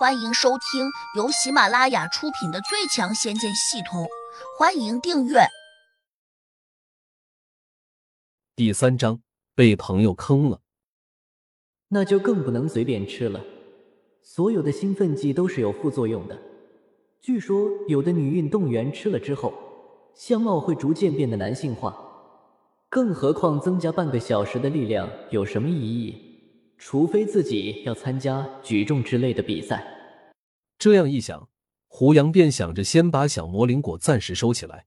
欢迎收听由喜马拉雅出品的《最强仙剑系统》，欢迎订阅。第三章被朋友坑了，那就更不能随便吃了。所有的兴奋剂都是有副作用的，据说有的女运动员吃了之后，相貌会逐渐变得男性化。更何况增加半个小时的力量有什么意义？除非自己要参加举重之类的比赛，这样一想，胡杨便想着先把小魔灵果暂时收起来。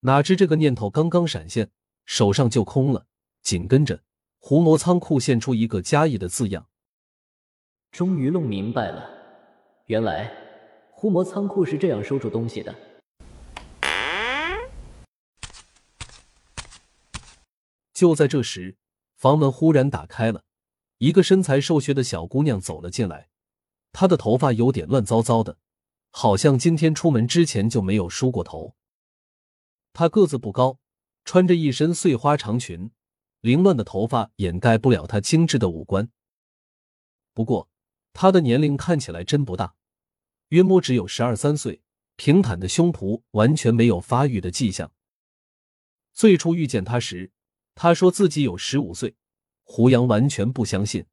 哪知这个念头刚刚闪现，手上就空了。紧跟着，胡魔仓库现出一个加一的字样。终于弄明白了，原来胡魔仓库是这样收住东西的。就在这时。房门忽然打开了，一个身材瘦削的小姑娘走了进来。她的头发有点乱糟糟的，好像今天出门之前就没有梳过头。她个子不高，穿着一身碎花长裙，凌乱的头发掩盖不了她精致的五官。不过，她的年龄看起来真不大，约莫只有十二三岁，平坦的胸脯完全没有发育的迹象。最初遇见她时。他说自己有十五岁，胡杨完全不相信。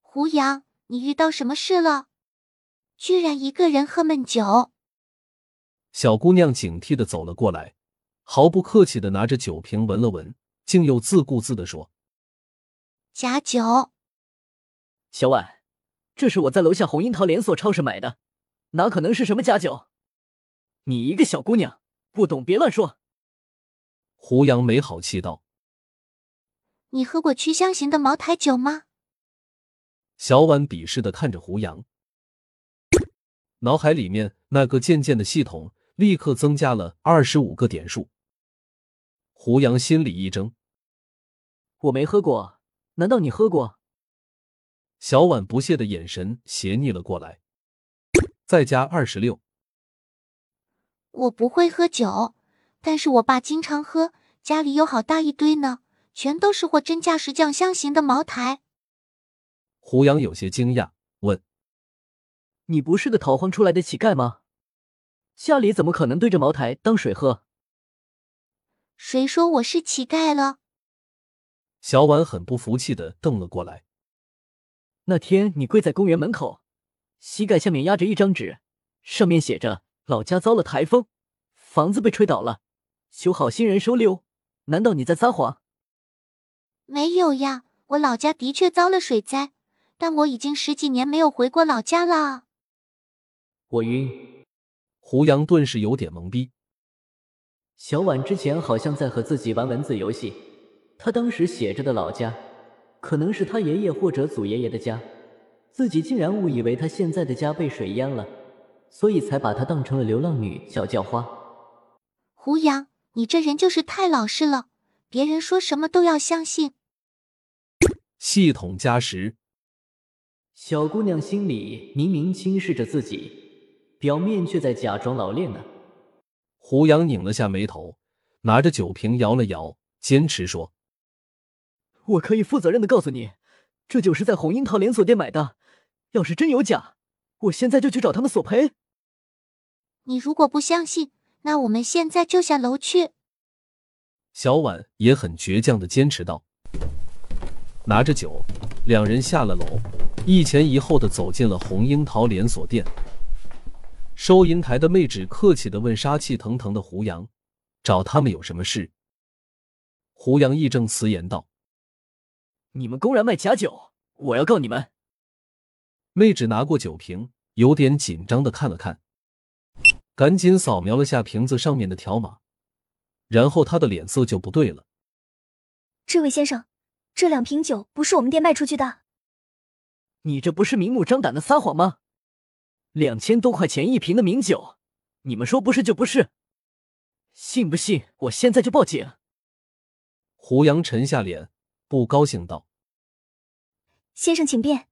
胡杨，你遇到什么事了？居然一个人喝闷酒！小姑娘警惕的走了过来，毫不客气的拿着酒瓶闻了闻，竟又自顾自的说：“假酒。”小婉，这是我在楼下红樱桃连锁超市买的，哪可能是什么假酒？你一个小姑娘，不懂别乱说。胡杨没好气道：“你喝过曲香型的茅台酒吗？”小婉鄙视的看着胡杨，脑海里面那个渐渐的系统立刻增加了二十五个点数。胡杨心里一怔：“我没喝过，难道你喝过？”小婉不屑的眼神斜睨了过来，再加二十六。我不会喝酒。但是我爸经常喝，家里有好大一堆呢，全都是货真价实酱香型的茅台。胡杨有些惊讶，问：“你不是个逃荒出来的乞丐吗？家里怎么可能对着茅台当水喝？”谁说我是乞丐了？小婉很不服气的瞪了过来。那天你跪在公园门口，膝盖下面压着一张纸，上面写着“老家遭了台风，房子被吹倒了”。修好新人收留，难道你在撒谎？没有呀，我老家的确遭了水灾，但我已经十几年没有回过老家了。我晕。胡杨顿时有点懵逼。小婉之前好像在和自己玩文字游戏，她当时写着的老家，可能是她爷爷或者祖爷爷的家，自己竟然误以为她现在的家被水淹了，所以才把她当成了流浪女小叫花。胡杨。你这人就是太老实了，别人说什么都要相信。系统加时，小姑娘心里明明轻视着自己，表面却在假装老练呢。胡杨拧了下眉头，拿着酒瓶摇了摇，坚持说：“我可以负责任的告诉你，这酒是在红樱桃连锁店买的。要是真有假，我现在就去找他们索赔。你如果不相信。”那我们现在就下楼去。小婉也很倔强的坚持道：“拿着酒，两人下了楼，一前一后的走进了红樱桃连锁店。收银台的妹纸客气的问杀气腾腾的胡杨：‘找他们有什么事？’胡杨义正辞严道：‘你们公然卖假酒，我要告你们。’妹纸拿过酒瓶，有点紧张的看了看。”赶紧扫描了下瓶子上面的条码，然后他的脸色就不对了。这位先生，这两瓶酒不是我们店卖出去的。你这不是明目张胆的撒谎吗？两千多块钱一瓶的名酒，你们说不是就不是？信不信我现在就报警？胡杨沉下脸，不高兴道：“先生，请便。”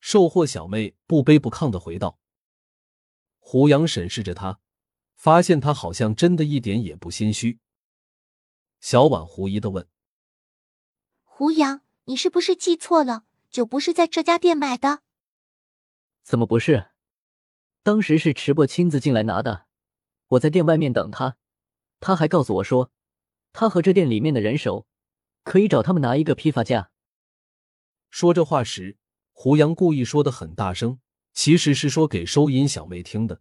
售货小妹不卑不亢的回道。胡杨审视着他，发现他好像真的一点也不心虚。小婉狐疑的问：“胡杨，你是不是记错了？酒不是在这家店买的？怎么不是？当时是池伯亲自进来拿的，我在店外面等他，他还告诉我说，他和这店里面的人熟，可以找他们拿一个批发价。说这话时，胡杨故意说的很大声，其实是说给收银小妹听的。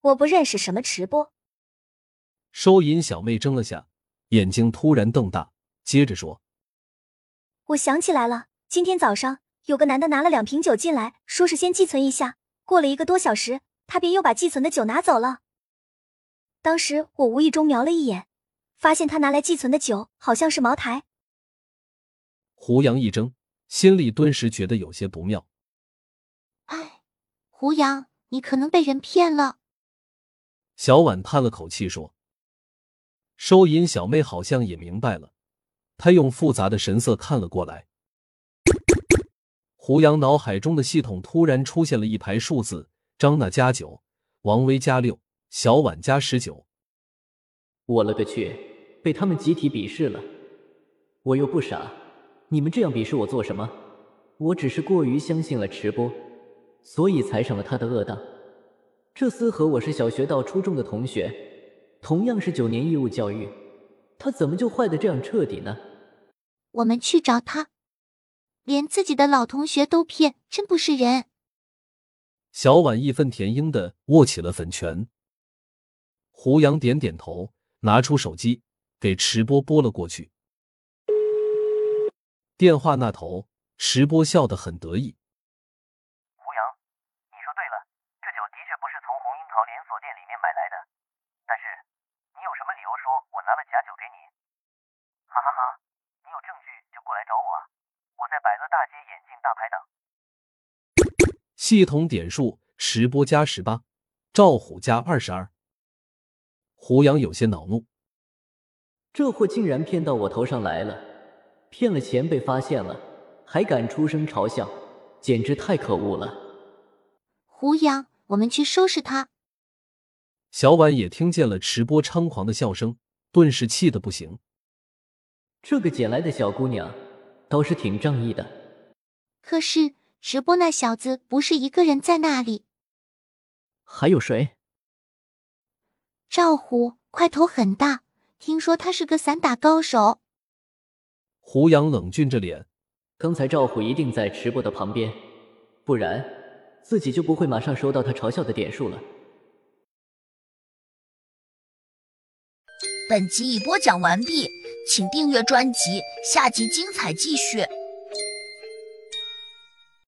我不认识什么直播。收银小妹怔了下，眼睛突然瞪大，接着说：“我想起来了，今天早上有个男的拿了两瓶酒进来，说是先寄存一下。过了一个多小时，他便又把寄存的酒拿走了。当时我无意中瞄了一眼，发现他拿来寄存的酒好像是茅台。”胡杨一怔，心里顿时觉得有些不妙。哎，胡杨，你可能被人骗了。小婉叹了口气说。收银小妹好像也明白了，她用复杂的神色看了过来。胡杨脑海中的系统突然出现了一排数字：张娜加九，王威加六，小婉加十九。我勒个去！被他们集体鄙视了。我又不傻，你们这样鄙视我做什么？我只是过于相信了池波，所以才上了他的恶当。这厮和我是小学到初中的同学。同样是九年义务教育，他怎么就坏的这样彻底呢？我们去找他，连自己的老同学都骗，真不是人。小婉义愤填膺的握起了粉拳。胡杨点点头，拿出手机给池波拨了过去。电话那头，池波笑得很得意。胡杨，你说对了，这酒的确不是从红樱桃连锁店里面买来的，但是。你有什么理由说我拿了假酒给你？哈哈哈！你有证据就过来找我啊！我在百乐大街眼镜大排档。系统点数：十波加十八，赵虎加二十二。胡杨有些恼怒，这货竟然骗到我头上来了，骗了钱被发现了，还敢出声嘲笑，简直太可恶了！胡杨，我们去收拾他！小婉也听见了池波猖狂的笑声，顿时气得不行。这个捡来的小姑娘倒是挺仗义的。可是直播那小子不是一个人在那里，还有谁？赵虎，块头很大，听说他是个散打高手。胡杨冷峻着脸，刚才赵虎一定在直播的旁边，不然自己就不会马上收到他嘲笑的点数了。本集已播讲完毕，请订阅专辑，下集精彩继续。